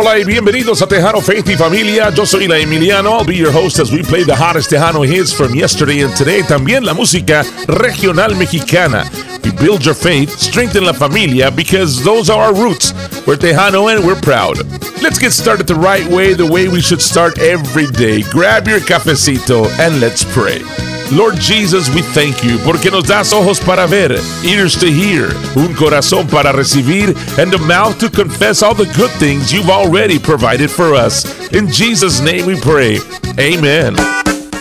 Hola y bienvenidos a Tejano Faith y Familia. Yo soy la Emiliano. I'll be your host as we play the hottest Tejano hits from yesterday and today. También la música regional mexicana. We build your faith, strengthen la familia because those are our roots. We're Tejano and we're proud. Let's get started the right way, the way we should start every day. Grab your cafecito and let's pray. Lord Jesus, we thank you porque nos das ojos para ver, ears to hear, un corazón para recibir, and a mouth to confess all the good things you've already provided for us. In Jesus' name we pray. Amen.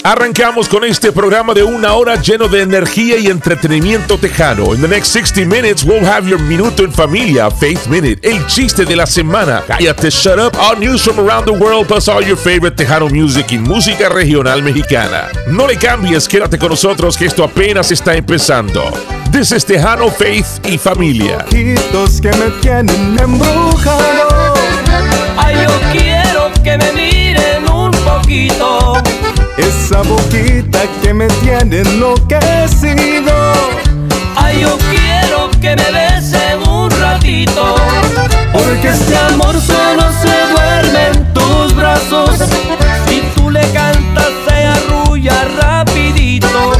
Arrancamos con este programa de una hora lleno de energía y entretenimiento tejano. In the next 60 minutes, we'll have your Minuto en Familia, Faith Minute, el chiste de la semana, Cállate, Shut Up, all news from around the world, plus all your favorite tejano music y música regional mexicana. No le cambies, quédate con nosotros que esto apenas está empezando. This is Tejano, Faith y Familia. ojitos que me tienen embrujado. Ay, yo quiero que me miren un poquito. Esa boquita que me tiene enloquecido. Ay, yo quiero que me besen un ratito. Porque este amor solo se duerme en tus brazos. Si tú le cantas, se arrulla rapidito.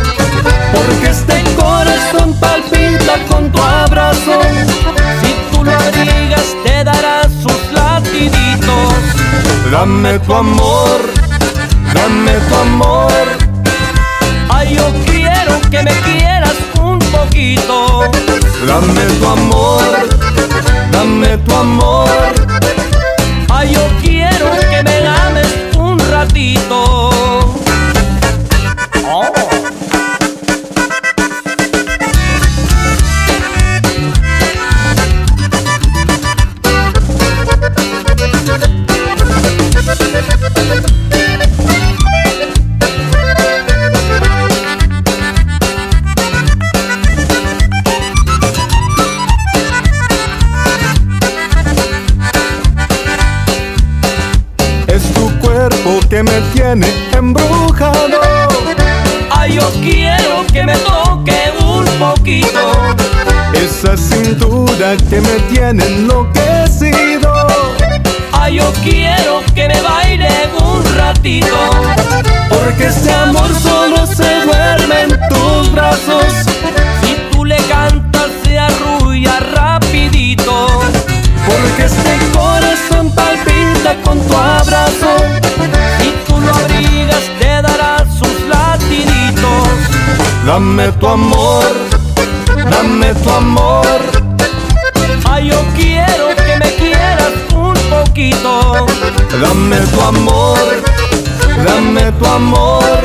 Porque este corazón palpita con tu abrazo. Si tú lo abrigas, te dará sus latiditos. Dame tu amor, dame tu amor. Ay, yo quiero que me quieras un poquito. Dame tu amor, dame tu amor. Ay, yo quiero que me ames un ratito. Oh. Esa cintura que me tiene enloquecido. Ay, yo quiero que me baile un ratito. Porque este amor solo se duerme en tus brazos. Si tú le cantas, se arrulla rapidito. Porque este corazón palpita con tu abrazo. Si tú lo abrigas, te dará sus latiditos. Dame tu amor, dame tu amor. Ay, yo quiero que me quieras un poquito. Dame tu amor, dame tu amor.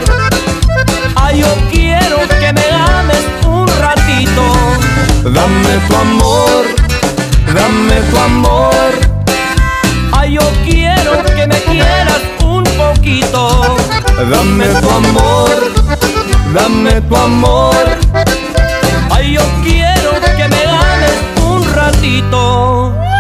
Ay, yo quiero que me ames un ratito. Dame tu amor, dame tu amor. Ay, yo quiero que me quieras un poquito. Dame tu amor, dame tu amor. Yo quiero que me ames un ratito.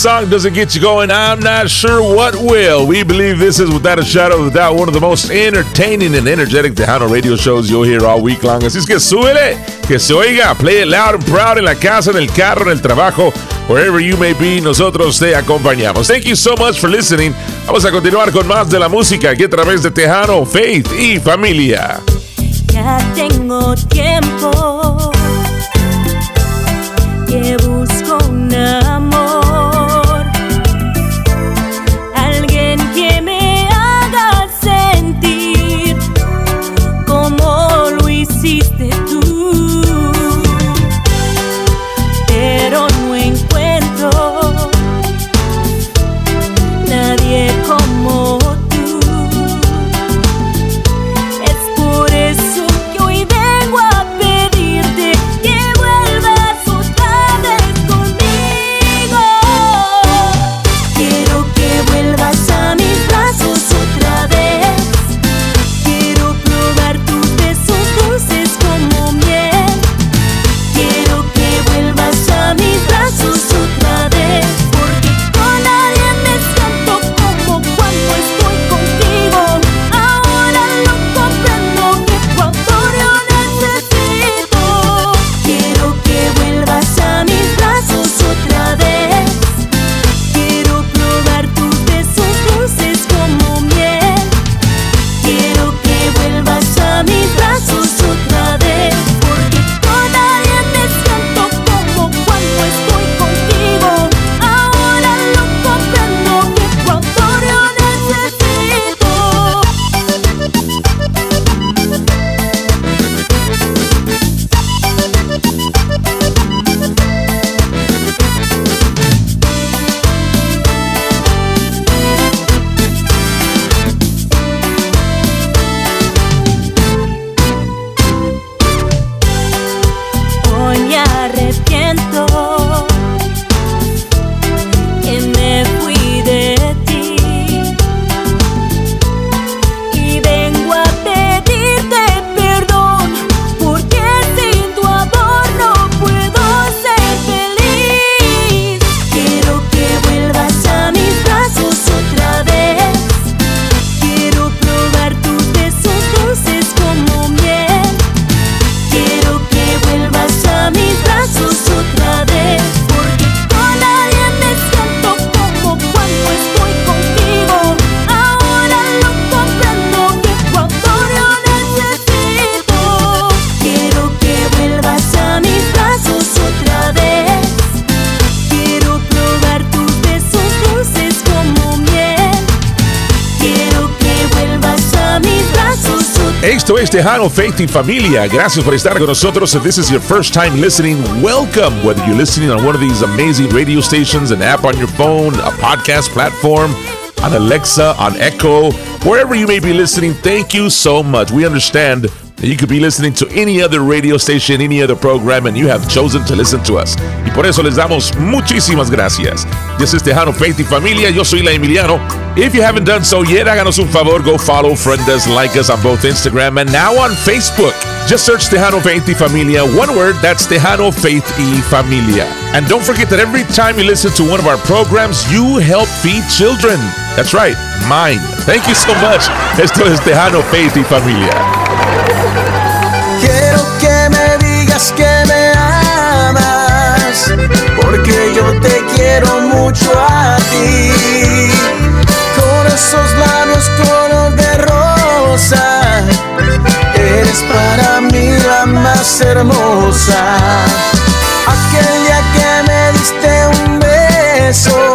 Song doesn't get you going. I'm not sure what will. We believe this is, without a shadow of a doubt, one of the most entertaining and energetic Tejano radio shows you'll hear all week long. Así es que súbele, que se oiga. Play it loud and proud en la casa, en el carro, en el trabajo, wherever you may be. Nosotros te acompañamos. Thank you so much for listening. Vamos a continuar con más de la música aquí a través de Tejano, Faith y Familia. Ya tengo tiempo Tejano Faith y Familia. Gracias por estar con nosotros. If this is your first time listening, welcome. Whether you're listening on one of these amazing radio stations, an app on your phone, a podcast platform, on Alexa, on Echo, wherever you may be listening, thank you so much. We understand that you could be listening to any other radio station, any other program, and you have chosen to listen to us. Y por eso les damos muchísimas gracias. This is Tejano Faith y Familia. Yo soy La Emiliano. If you haven't done so yet, háganos un favor, go follow, friend us, like us on both Instagram and now on Facebook. Just search Tejano Faith y Familia. One word, that's Tejano Faith y Familia. And don't forget that every time you listen to one of our programs, you help feed children. That's right, mine. Thank you so much. Esto es Tejano Faith y Familia. Quiero que me digas que me amas, porque yo te quiero mucho a ti. Con esos labios color de rosa, eres para mí la más hermosa. Aquel día que me diste un beso,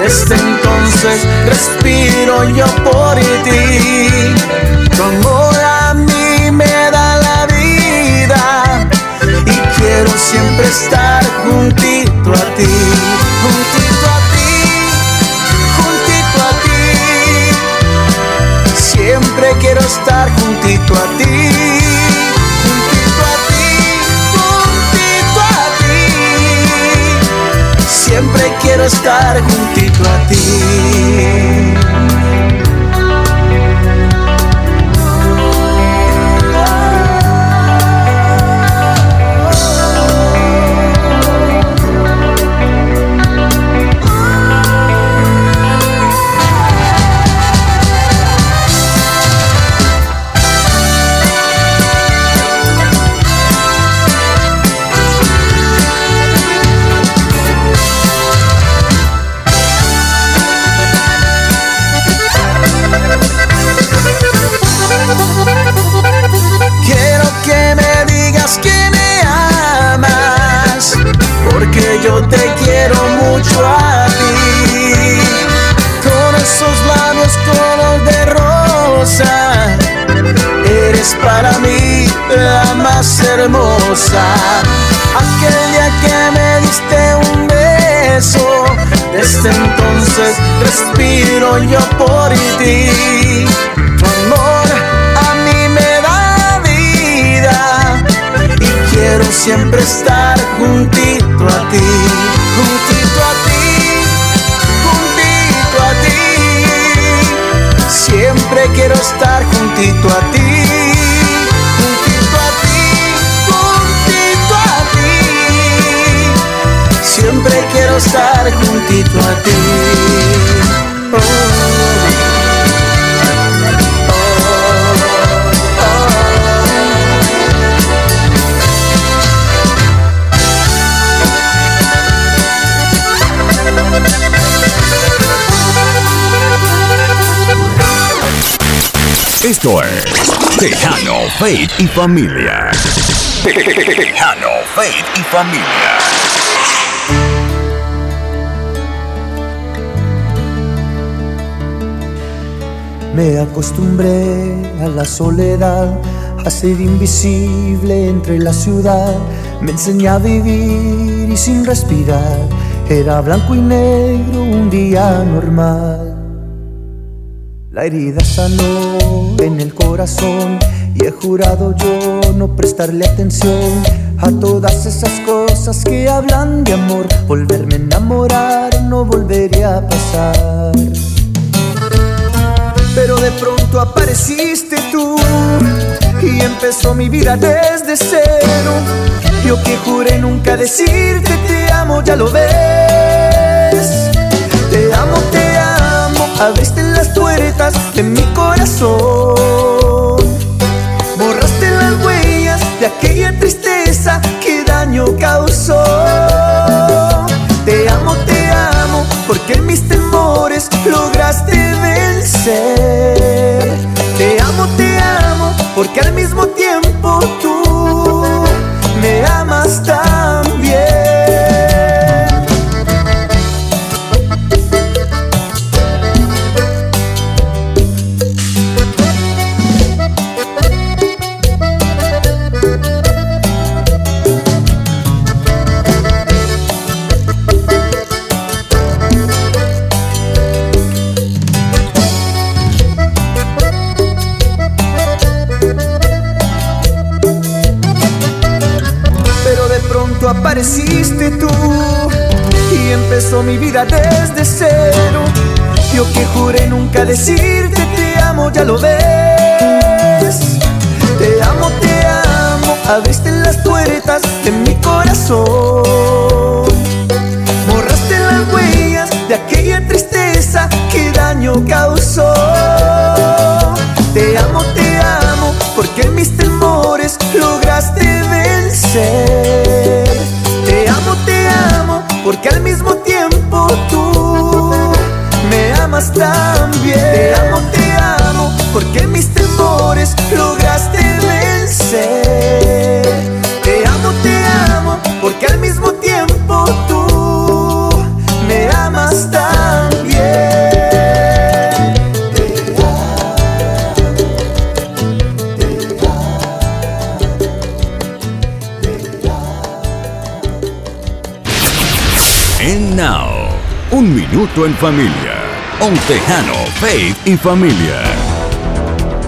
desde entonces respiro yo por ti. Tu amor a mí me da la vida y quiero siempre estar juntito a ti, Siempre quiero estar juntito a ti, juntito a ti, juntito a ti. Siempre quiero estar juntito a ti. hecho a ti. Con esos labios color de rosa, eres para mí la más hermosa. Aquel día que me diste un beso, desde entonces respiro yo por ti. Tu amor a mí me da vida y quiero siempre estar juntito a ti. Siempre quiero estar juntito a ti, juntito a ti, juntito a ti. Siempre quiero estar juntito a ti. Oh, Esto es Tejano, Faith y Familia. Tejano, Faith y Familia. Me acostumbré a la soledad, a ser invisible entre la ciudad. Me enseñé a vivir y sin respirar. Era blanco y negro un día normal. La herida sanó en el corazón y he jurado yo no prestarle atención a todas esas cosas que hablan de amor. Volverme a enamorar no volvería a pasar. Pero de pronto apareciste tú y empezó mi vida desde cero. Yo que juré nunca decirte te amo, ya lo ves. Te amo, te amo, abriste las puertas de mi corazón. Borraste las huellas de aquella tristeza que daño causó. Te amo, te amo, porque mis temores lograste vencer. Mi vida desde cero. Yo que juré nunca decirte te amo, ya lo ves. Te amo, te amo, abriste las puertas de mi corazón. Borraste las huellas de aquella tristeza que daño causó. Te amo, te amo, porque mis temores lograste vencer. Amas también. Te amo, te amo, porque mis temores lograste vencer. Te amo, te amo, porque al mismo tiempo tú me amas también. And now, un minuto en familia. On Tejano, Faith y Familia.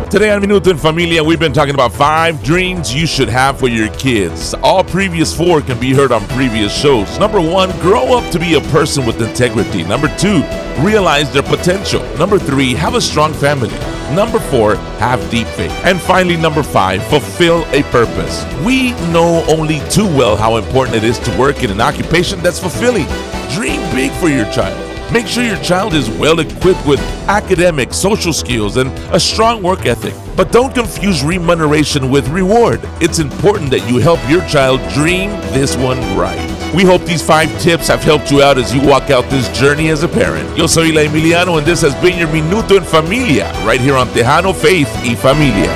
Today on Minuto en Familia, we've been talking about five dreams you should have for your kids. All previous four can be heard on previous shows. Number one, grow up to be a person with integrity. Number two, realize their potential. Number three, have a strong family. Number four, have deep faith. And finally, number five, fulfill a purpose. We know only too well how important it is to work in an occupation that's fulfilling. Dream big for your child. Make sure your child is well equipped with academic, social skills, and a strong work ethic. But don't confuse remuneration with reward. It's important that you help your child dream this one right. We hope these five tips have helped you out as you walk out this journey as a parent. Yo soy La Emiliano, and this has been your Minuto en Familia, right here on Tejano Faith y Familia.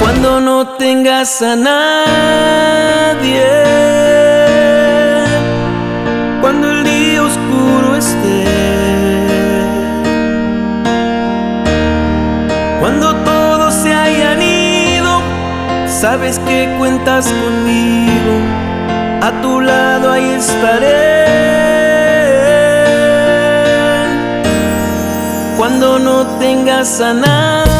Cuando no tengas a nadie, sabes que cuentas conmigo, a tu lado ahí estaré. Cuando no tengas a nadie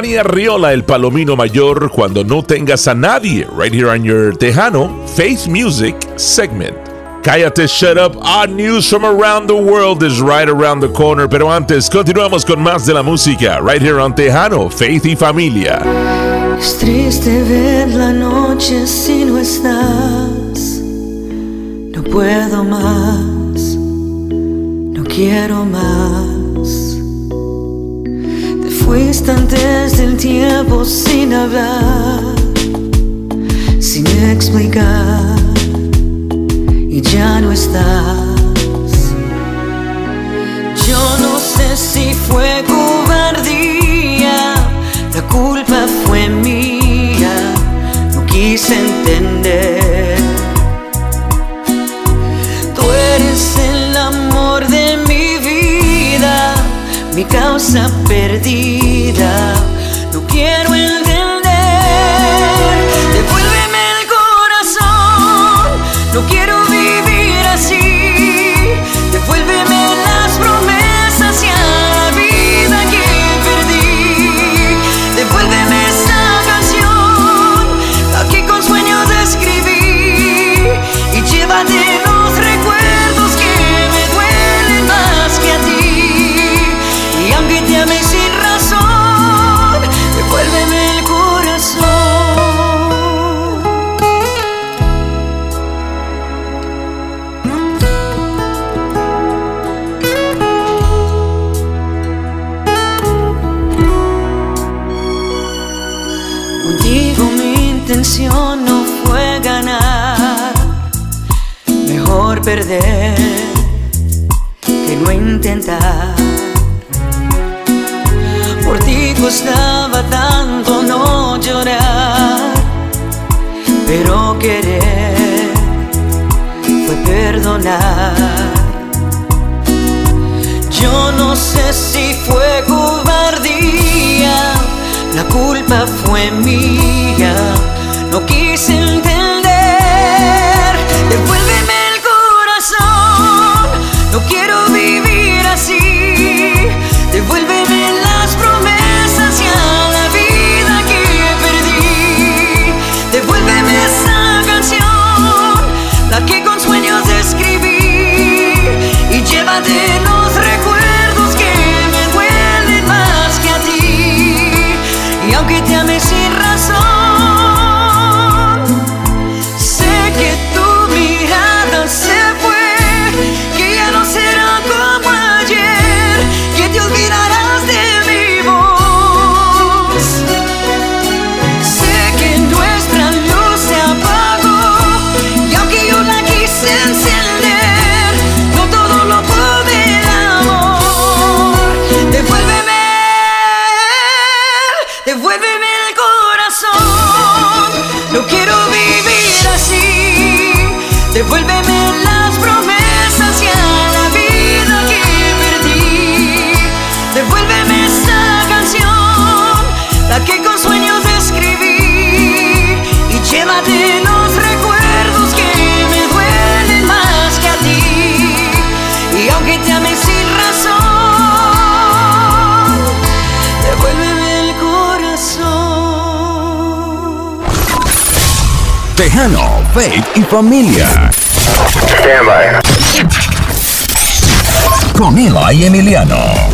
Johnny Arriola, el palomino mayor, cuando no tengas a nadie. Right here on your Tejano Faith Music segment. Cállate, shut up. Odd news from around the world is right around the corner. Pero antes, continuamos con más de la música. Right here on Tejano Faith y Familia. Es triste ver la noche si no estás. No puedo más, no quiero más instantes del tiempo sin hablar, sin explicar, y ya no estás. Yo no sé si fue cobardía, la culpa fue mía, no quise entender. Tú eres el amor de mi vida, mi causa perdida vida. No quiero costaba tanto no llorar, pero querer fue perdonar. Yo no sé si fue cobardía, la culpa fue mía, no quise entender. Devuelve Tejano, Fake y familia. Stand by. Con Eva y Emiliano.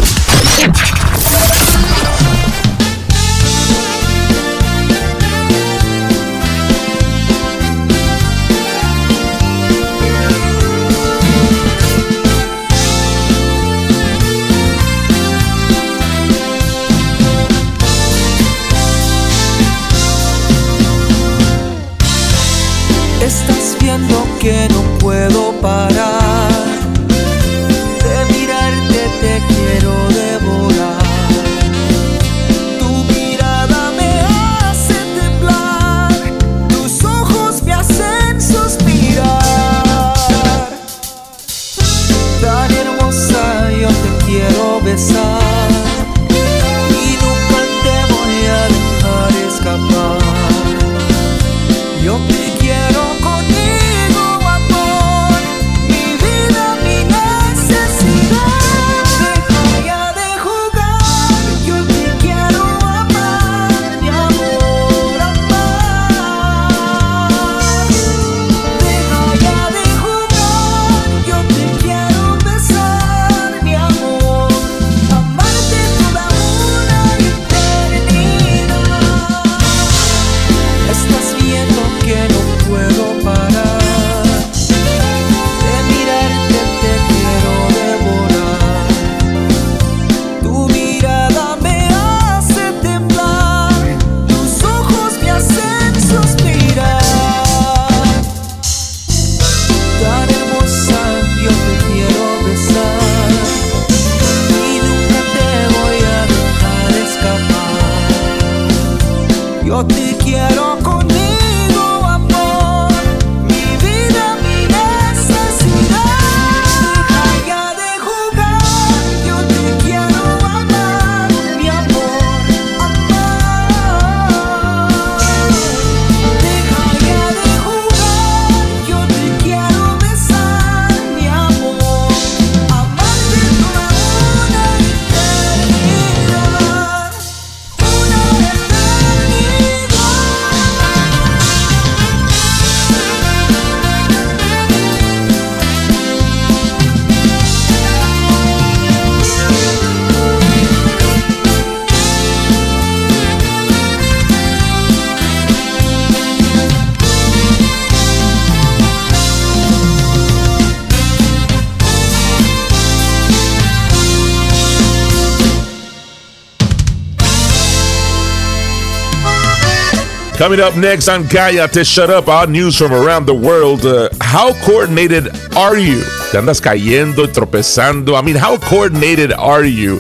Coming up next on Kaya to Shut Up, our news from around the world. Uh, how coordinated are you? ¿Te andas cayendo tropezando? I mean, how coordinated are you?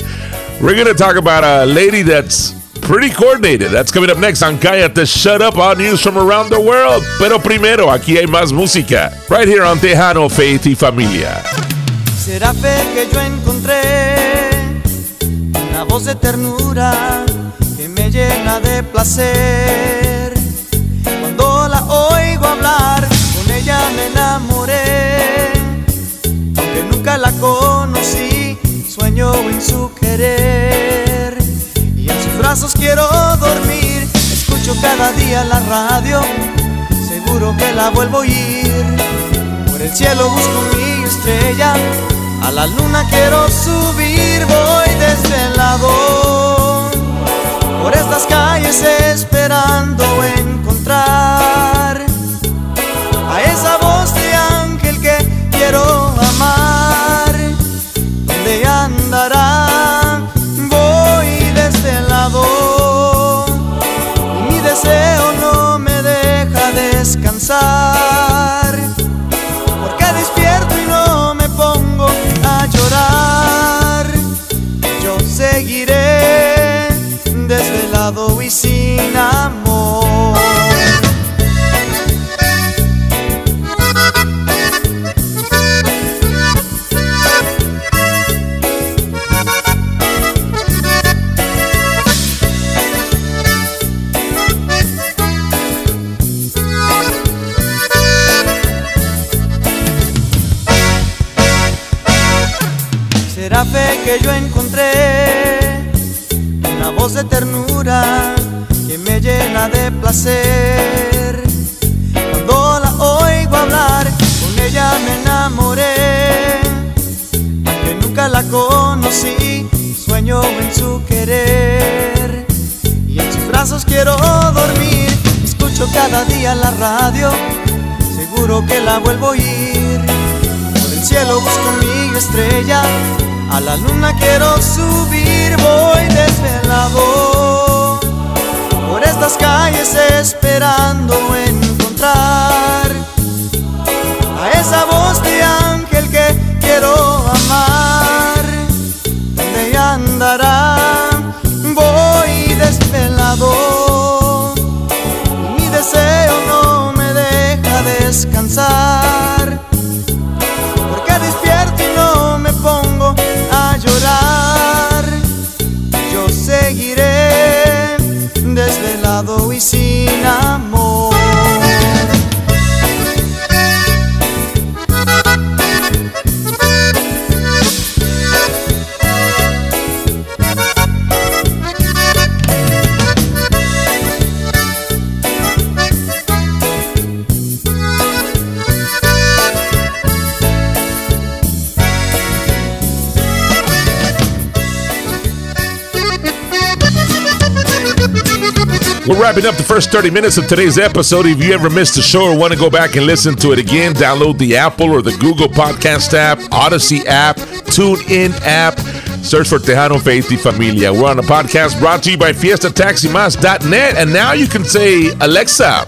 We're going to talk about a lady that's pretty coordinated. That's coming up next on to Shut Up, our news from around the world. Pero primero, aquí hay más música. Right here on Tejano, Faith y Familia. Será fe que yo encontré una voz de ternura que me llena de placer. Conocí, sueño en su querer. Y en sus brazos quiero dormir. Escucho cada día la radio, seguro que la vuelvo a oír. Por el cielo busco mi estrella, a la luna quiero subir, voy desde el lado. Por estas calles esperando encontrar la luna quiero subir, We're wrapping up the first 30 minutes of today's episode. If you ever missed the show or want to go back and listen to it again, download the Apple or the Google Podcast app, Odyssey app, TuneIn app. Search for Tejano Faith y Familia. We're on a podcast brought to you by FiestaTaximas.net. And now you can say, Alexa,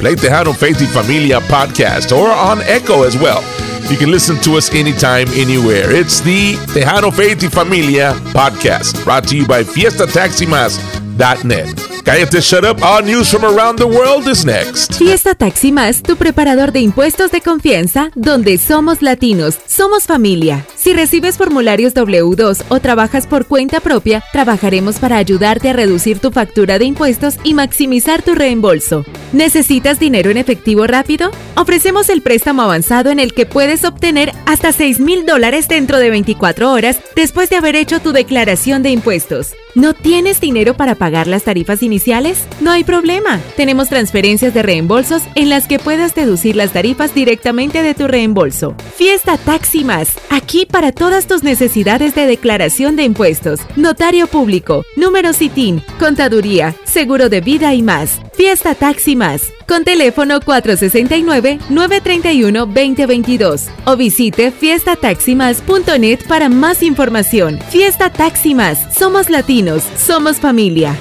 play Tejano Faith y Familia podcast or on Echo as well. You can listen to us anytime, anywhere. It's the Tejano Faith y Familia podcast brought to you by FiestaTaximas.net. Cállate, shut up. All news from around the world is next. Fiesta Taxi Más, tu preparador de impuestos de confianza, donde somos latinos, somos familia. Si recibes formularios W2 o trabajas por cuenta propia, trabajaremos para ayudarte a reducir tu factura de impuestos y maximizar tu reembolso. ¿Necesitas dinero en efectivo rápido? Ofrecemos el préstamo avanzado en el que puedes obtener hasta 6 mil dólares dentro de 24 horas después de haber hecho tu declaración de impuestos. ¿No tienes dinero para pagar las tarifas iniciales? No hay problema. Tenemos transferencias de reembolsos en las que puedas deducir las tarifas directamente de tu reembolso. Fiesta Taxi Más, aquí para todas tus necesidades de declaración de impuestos, notario público, número CITIN, contaduría, seguro de vida y más. Fiesta Taxi Más, con teléfono 469-931-2022 o visite fiestataximas.net para más información. Fiesta Taxi Más, somos latinos, somos familia.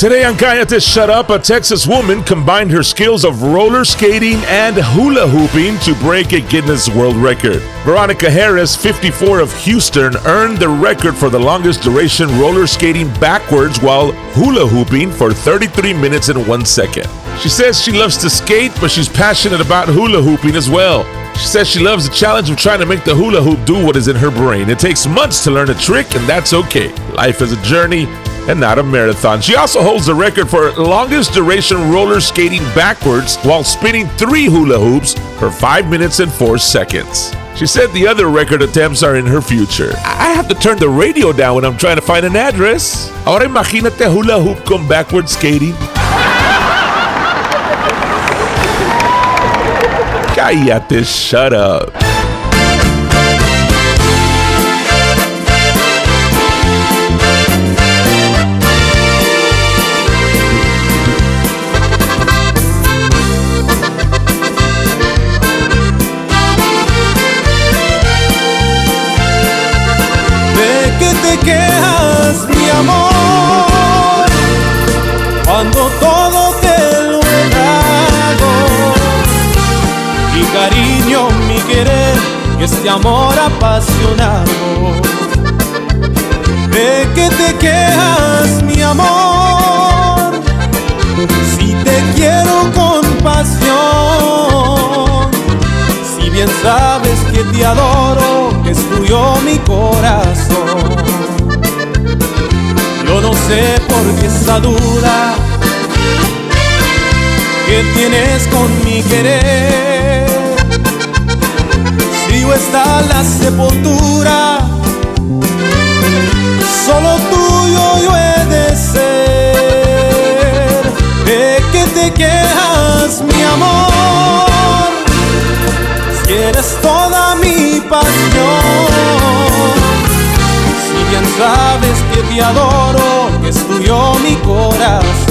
Today on Cállate Shut Up, a Texas woman combined her skills of roller skating and hula hooping to break a Guinness World Record. Veronica Harris, 54 of Houston, earned the record for the longest duration roller skating backwards while hula hooping for 33 minutes and 1 second. She says she loves to skate, but she's passionate about hula hooping as well. She says she loves the challenge of trying to make the hula hoop do what is in her brain. It takes months to learn a trick, and that's okay. Life is a journey and not a marathon. She also holds the record for longest duration roller skating backwards while spinning three hula hoops for 5 minutes and 4 seconds. She said the other record attempts are in her future. I have to turn the radio down when I'm trying to find an address. Ahora imagínate hula hoop con backward skating. Cállate, shut up. Este amor apasionado. ¿De qué te quejas, mi amor? Si te quiero con pasión. Si bien sabes que te adoro, que es tuyo mi corazón. Yo no sé por qué esa duda que tienes con mi querer. Está la sepultura, solo tuyo yo he de ser. ¿De qué te quejas, mi amor? Si eres toda mi pasión. Si bien sabes que te adoro, que es tuyo mi corazón.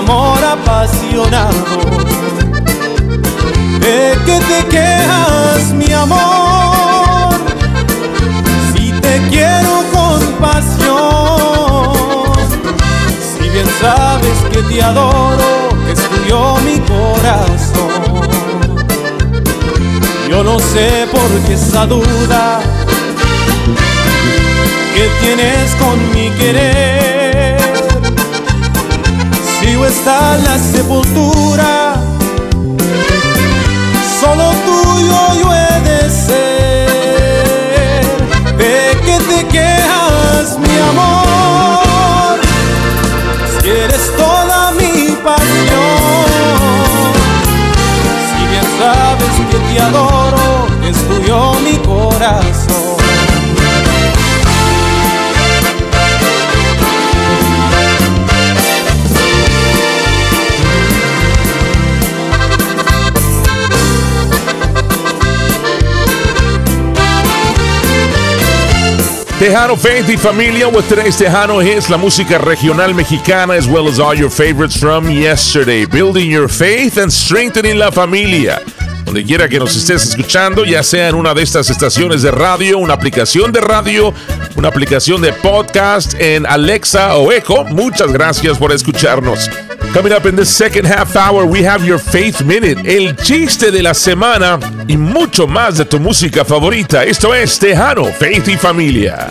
Amor apasionado. ¿De qué te quejas, mi amor? Si te quiero con pasión. Si bien sabes que te adoro, que es tuyo mi corazón. Yo no sé por qué esa duda que tienes con mi querer. Yo está la sepultura, solo tuyo yo he de ser. ¿De qué te quejas, mi amor? Si eres toda mi pasión. Si bien sabes que te adoro, es tuyo mi corazón. Tejano Faith y Familia today's Tejano hits, la música regional mexicana as well as all your favorites from yesterday. Building your faith and strengthening la familia. Donde quiera que nos estés escuchando, ya sea en una de estas estaciones de radio, una aplicación de radio, una aplicación de podcast en Alexa o Echo, muchas gracias por escucharnos. Coming up in the second half hour, we have your Faith Minute, el chiste de la semana y mucho más de tu música favorita. Esto es Tejano, Faith y Familia.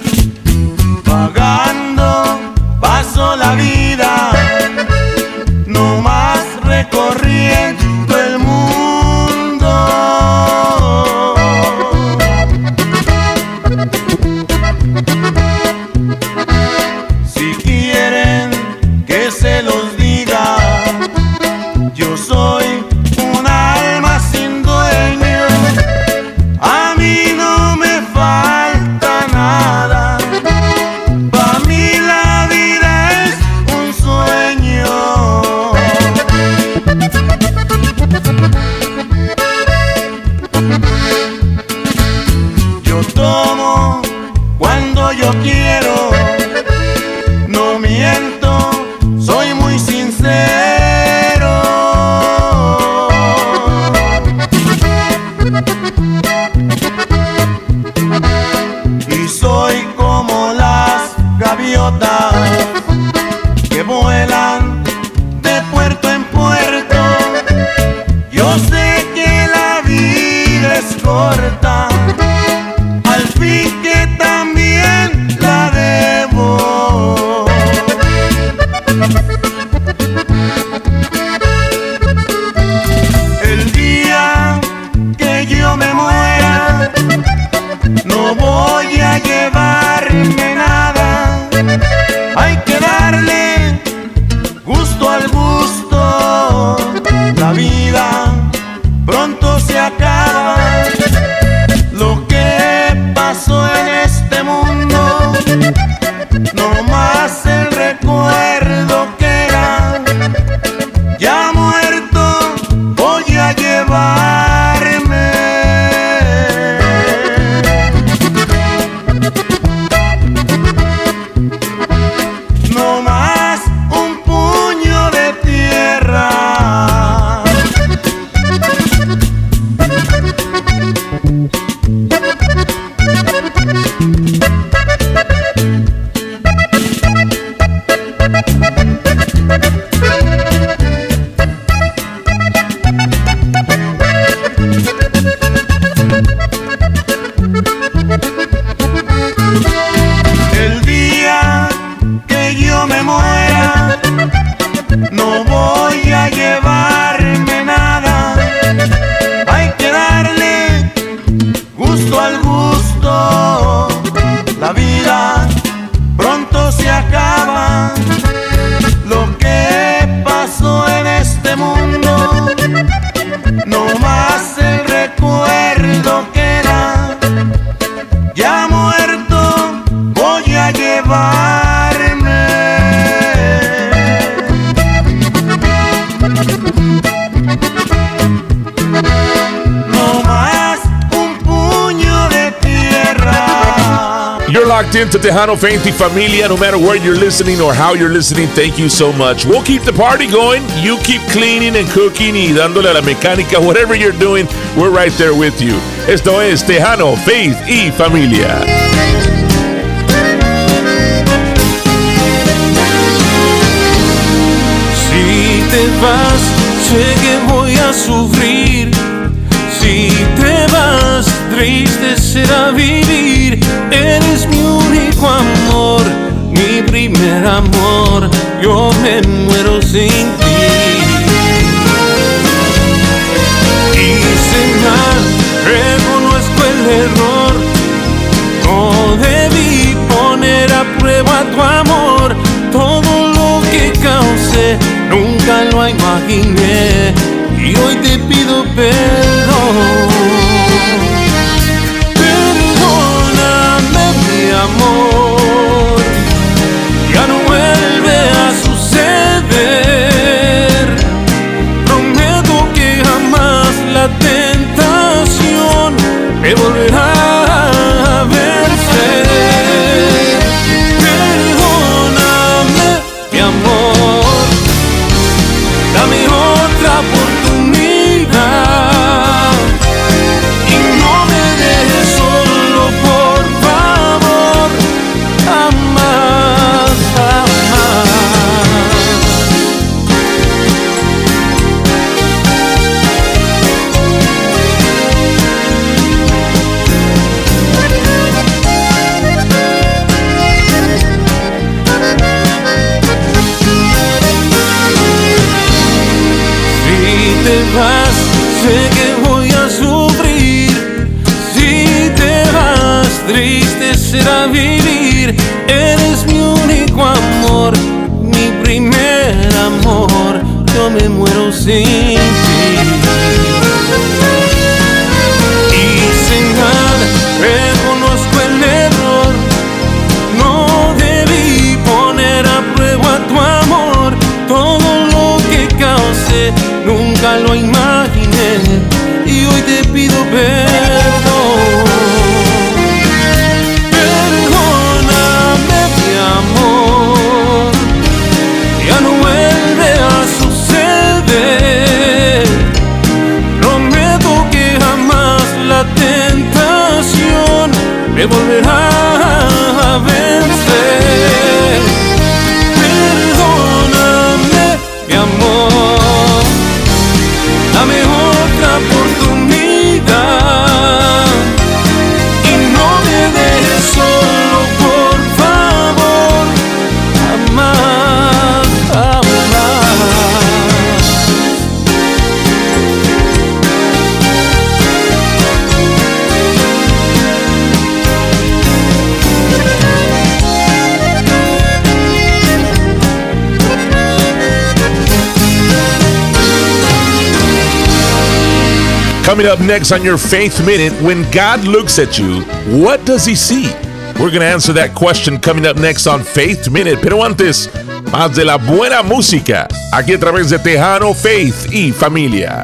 Vagando paso la vida, es corta, locked into Tejano Faith y Familia. No matter where you're listening or how you're listening, thank you so much. We'll keep the party going. You keep cleaning and cooking y dándole a la mecánica. Whatever you're doing, we're right there with you. Esto es Tejano Faith y Familia. Si te vas, sé que voy a sufrir. Si te vas, triste será vivir. Eres mi único amor, mi primer amor. Yo me muero sin ti. Hice mal, reconozco el error. No debí poner a prueba tu amor. Todo lo que causé nunca lo imaginé. Y hoy te pido perdón. Amor. Ya no vuelve a suceder. Prometo que jamás la tentación triste Coming up next on your Faith Minute, when God looks at you, what does he see? We're going to answer that question coming up next on Faith Minute. Pero antes, más de la buena música, aquí a través de Tejano, Faith y Familia.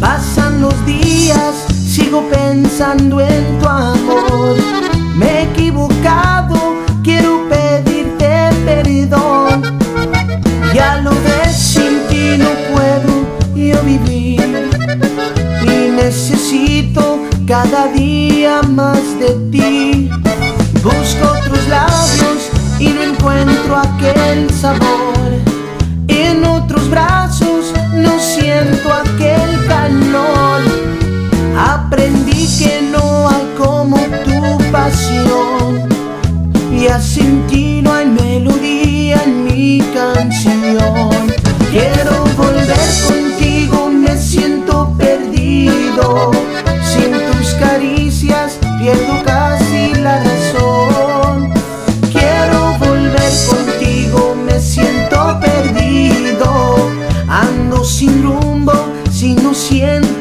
Pasan los días, sigo pensando en tu amor. Necesito cada día más de ti. Busco otros labios y no encuentro aquel sabor. En otros brazos no siento aquel calor. Aprendí que no hay como tu pasión. Y sin ti no hay melodía en mi canción. Quiero volver siento Sin tus caricias pierdo casi la razón. Quiero volver contigo, me siento perdido. Ando sin rumbo si no siento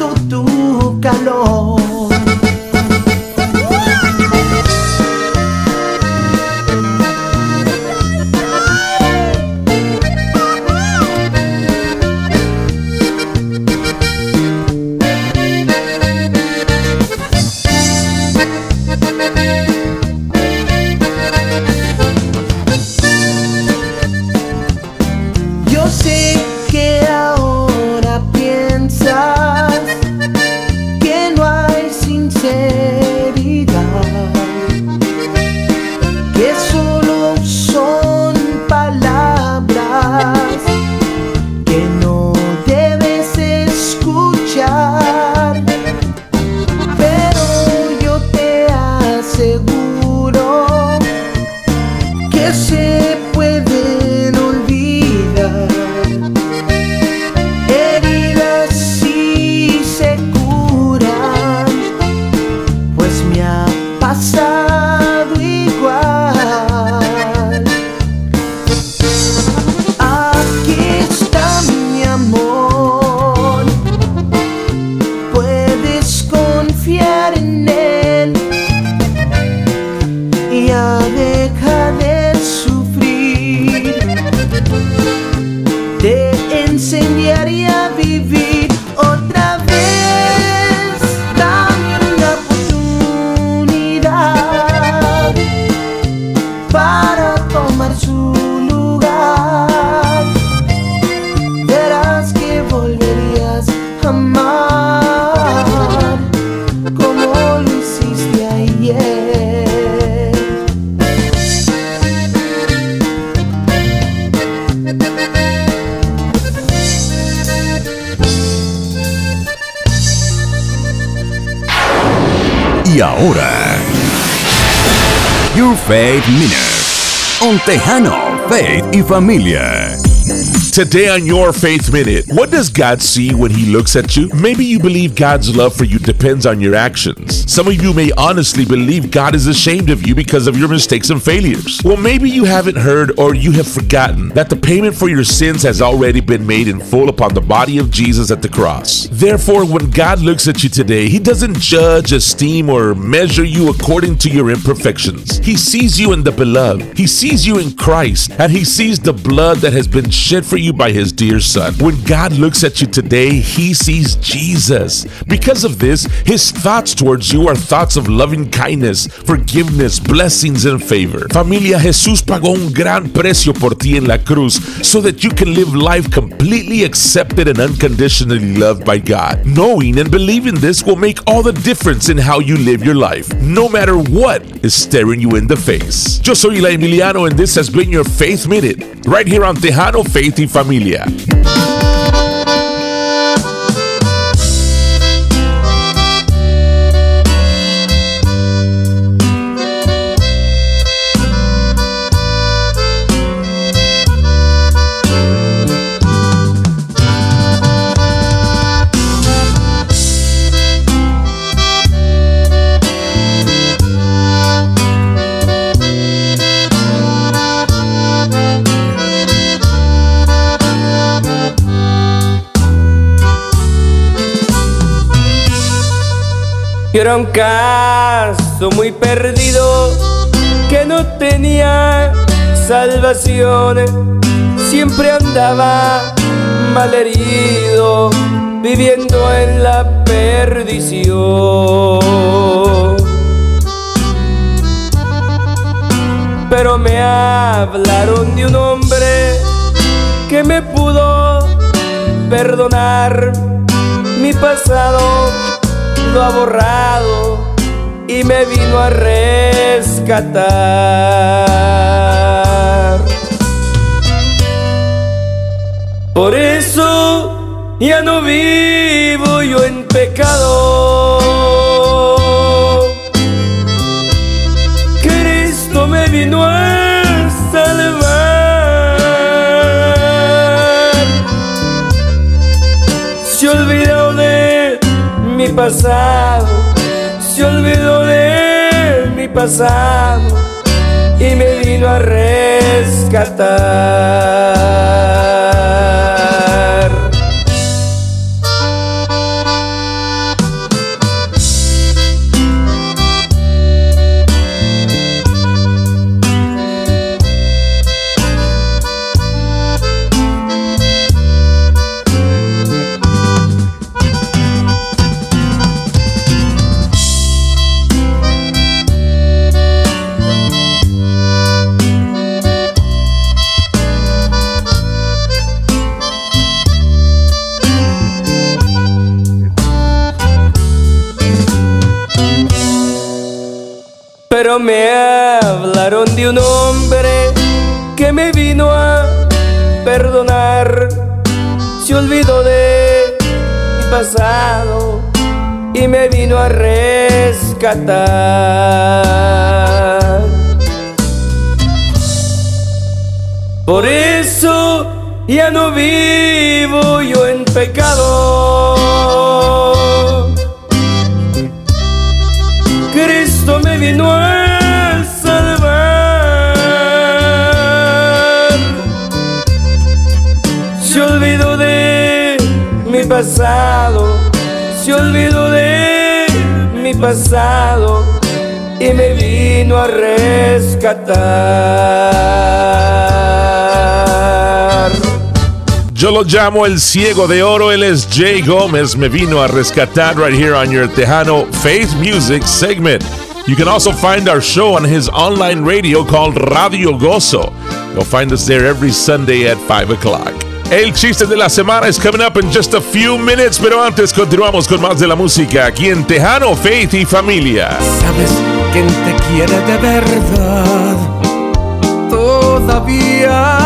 Tejano, Faith y Familia. Today on your Faith Minute, what does God see when He looks at you? Maybe you believe God's love for you depends on your actions. Some of you may honestly believe God is ashamed of you because of your mistakes and failures. Well, maybe you haven't heard or you have forgotten that the payment for your sins has already been made in full upon the body of Jesus at the cross. Therefore, when God looks at you today, He doesn't judge, esteem, or measure you according to your imperfections. He sees you in the beloved, He sees you in Christ, and He sees the blood that has been shed for you by his dear son. When God looks at you today, he sees Jesus. Because of this, his thoughts towards you are thoughts of loving kindness, forgiveness, blessings, and favor. Familia, Jesús pagó un gran precio por ti en la cruz so that you can live life completely accepted and unconditionally loved by God. Knowing and believing this will make all the difference in how you live your life, no matter what is staring you in the face. Yo soy La Emiliano, and this has been your Faith Minute, right here on Tejano Faith y Familia. Yo era un caso muy perdido que no tenía salvación. Siempre andaba malherido, viviendo en la perdición. Pero me hablaron de un hombre que me pudo perdonar mi pasado lo ha borrado y me vino a rescatar. Por eso ya no vivo yo en pecado. Pasado, se olvidó de mi pasado y me vino a rescatar. Rescatar. Pasado y me vino a rescatar. Yo lo llamo el ciego de oro. Él es Jay Gómez. Me vino a rescatar right here on your Tejano Faith Music segment. You can also find our show on his online radio called Radio Gozo. You'll find us there every Sunday at 5 o'clock. El chiste de la semana is coming up in just a few minutes, pero antes continuamos con más de la música aquí en Tejano Faith y Familia. Sabes quién te quiere de verdad todavía.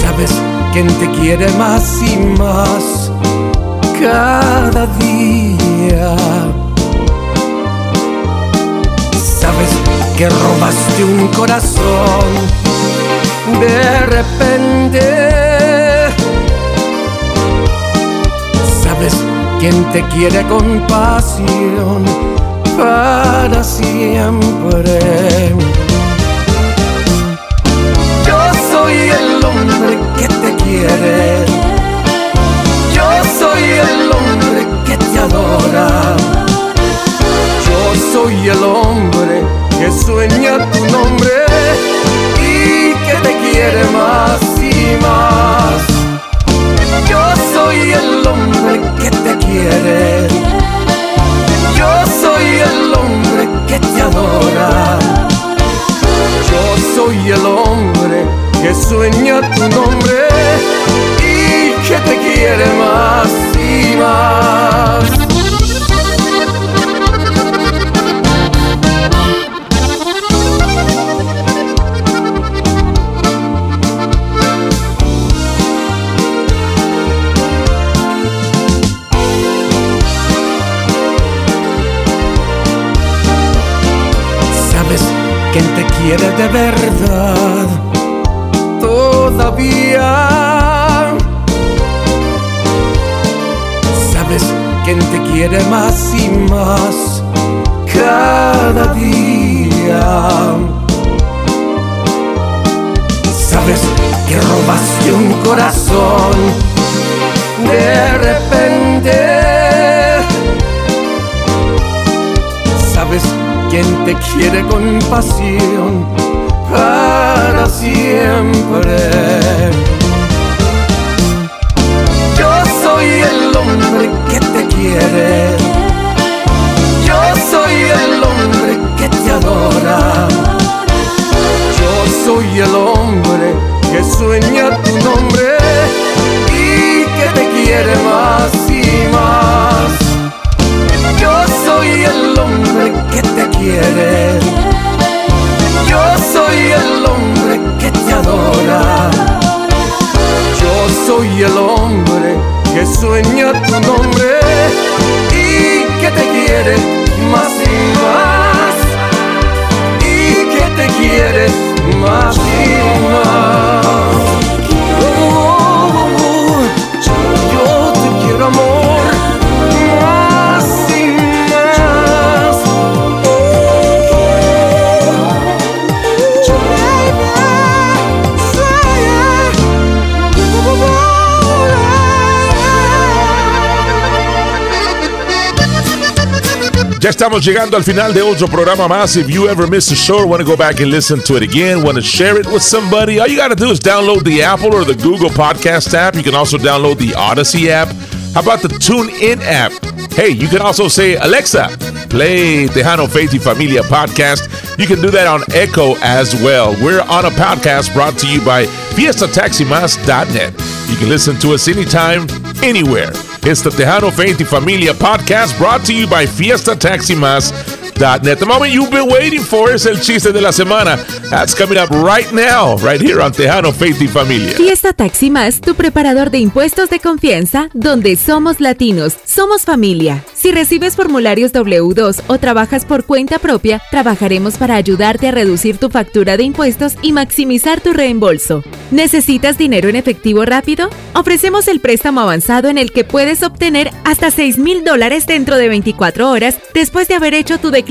Sabes quién te quiere más y más cada día. Sabes que robaste un corazón de repente. Sabes quién te quiere con pasión para siempre. Yo soy el hombre que te quiere. Yo soy el hombre que te adora. Yo soy el hombre que sueña tu nombre que te quiere más y más. Yo soy el hombre que te quiere. Yo soy el hombre que te adora. Yo soy el hombre que sueña tu nombre y que te quiere más y más. Quién te quiere de verdad todavía. Sabes quién te quiere más y más cada día. Sabes que robaste un corazón de repente. Quién te quiere con pasión para siempre. Yo soy el hombre que te quiere. Yo soy el hombre que te adora. Yo soy el hombre que sueña tu nombre y que te quiere más y más. Soy el hombre que te quiere. Yo soy el hombre que te adora. Yo soy el hombre que sueña tu nombre y que te quiere más y más. Y que te quiere más y más. Ya estamos llegando al final de otro programa más. If you ever missed a show want to go back and listen to it again, want to share it with somebody, all you got to do is download the Apple or the Google Podcast app. You can also download the Odyssey app. How about the TuneIn app? Hey, you can also say, Alexa, play Tejano Faith y Familia podcast. You can do that on Echo as well. We're on a podcast brought to you by FiestaTaximas.net. You can listen to us anytime, anywhere. It's the Tejano Faith y Familia podcast brought to you by FiestaTaximas.net. The moment you've been waiting for is el chiste de la semana. That's coming up right now, right here on Tejano Faith y Familia. Fiesta Taxi Más, tu preparador de impuestos de confianza, donde somos latinos, somos familia. Si recibes formularios W2 o trabajas por cuenta propia, trabajaremos para ayudarte a reducir tu factura de impuestos y maximizar tu reembolso. ¿Necesitas dinero en efectivo rápido? Ofrecemos el préstamo avanzado en el que puedes obtener hasta 6 mil dólares dentro de 24 horas después de haber hecho tu declaración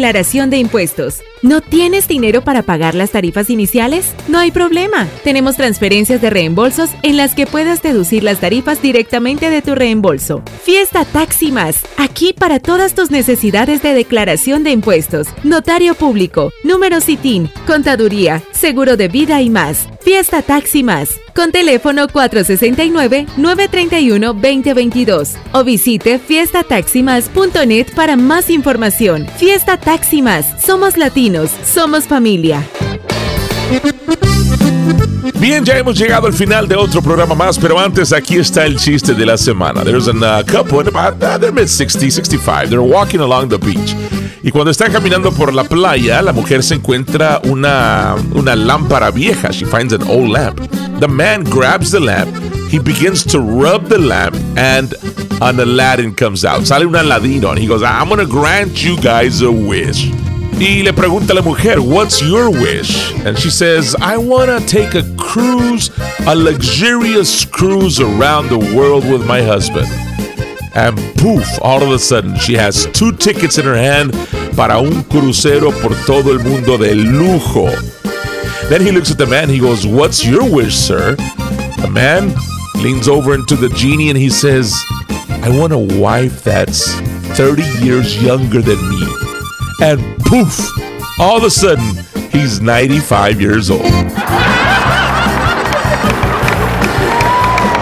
de impuestos. ¿No tienes dinero para pagar las tarifas iniciales? No hay problema. Tenemos transferencias de reembolsos en las que puedas deducir las tarifas directamente de tu reembolso. Fiesta Taxi Más, aquí para todas tus necesidades de declaración de impuestos, notario público, número CITIN, contaduría, seguro de vida y más. Fiesta Taxi Más, con teléfono 469-931-2022 o visite fiestataximas.net para más información. Fiesta Taxi Más, somos latinos, somos familia. Bien, ya hemos llegado al final de otro programa más, pero antes aquí está el chiste de la semana. There's a uh, couple in about uh, they're mid 60, 65. They're walking along the beach. Y cuando están caminando por la playa, la mujer se encuentra una, una lámpara vieja. She finds an old lamp. The man grabs the lamp. He begins to rub the lamp and an Aladdin comes out. Sale un Aladino and he goes, I'm going to grant you guys a wish. Y le pregunta a la mujer, What's your wish? And she says, I want to take a cruise, a luxurious cruise around the world with my husband. And poof, all of a sudden, she has two tickets in her hand para un crucero por todo el mundo de lujo. Then he looks at the man, he goes, What's your wish, sir? The man leans over into the genie and he says, I want a wife that's 30 years younger than me. And poof, all of a sudden, he's 95 years old.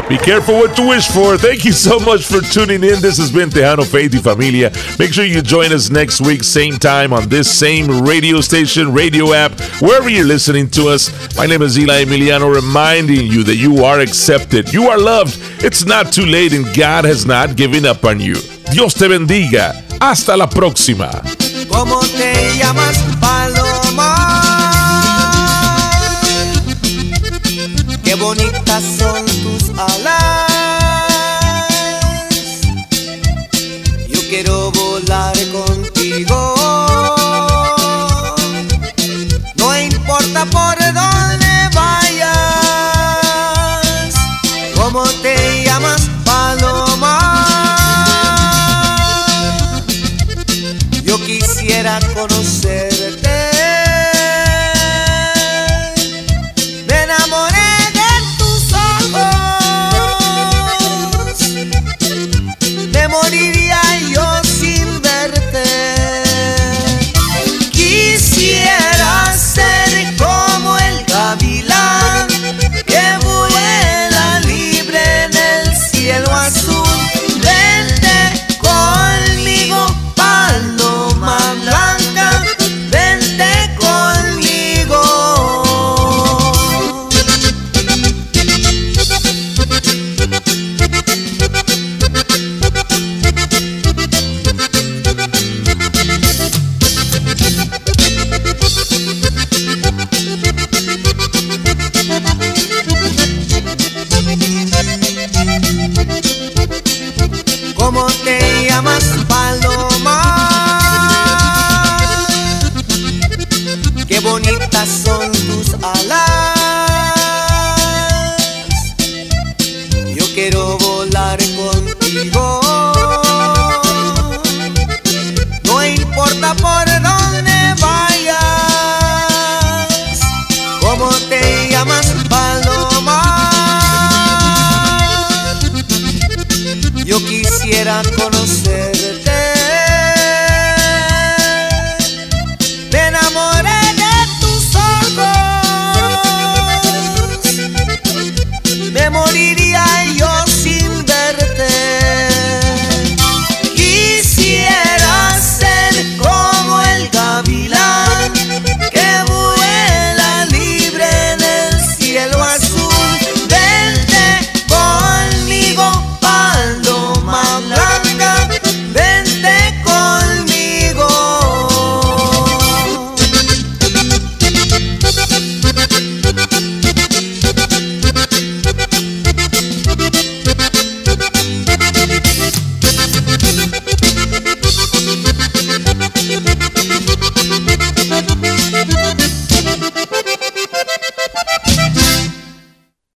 Be careful what you wish for. Thank you so much for tuning in. This has been Tejano Faith y Familia. Make sure you join us next week, same time on this same radio station, radio app, wherever you're listening to us. My name is Eli Emiliano, reminding you that you are accepted, you are loved. It's not too late, and God has not given up on you. Dios te bendiga. Hasta la próxima. ¿Cómo te llamas, Paloma? Qué bonitas son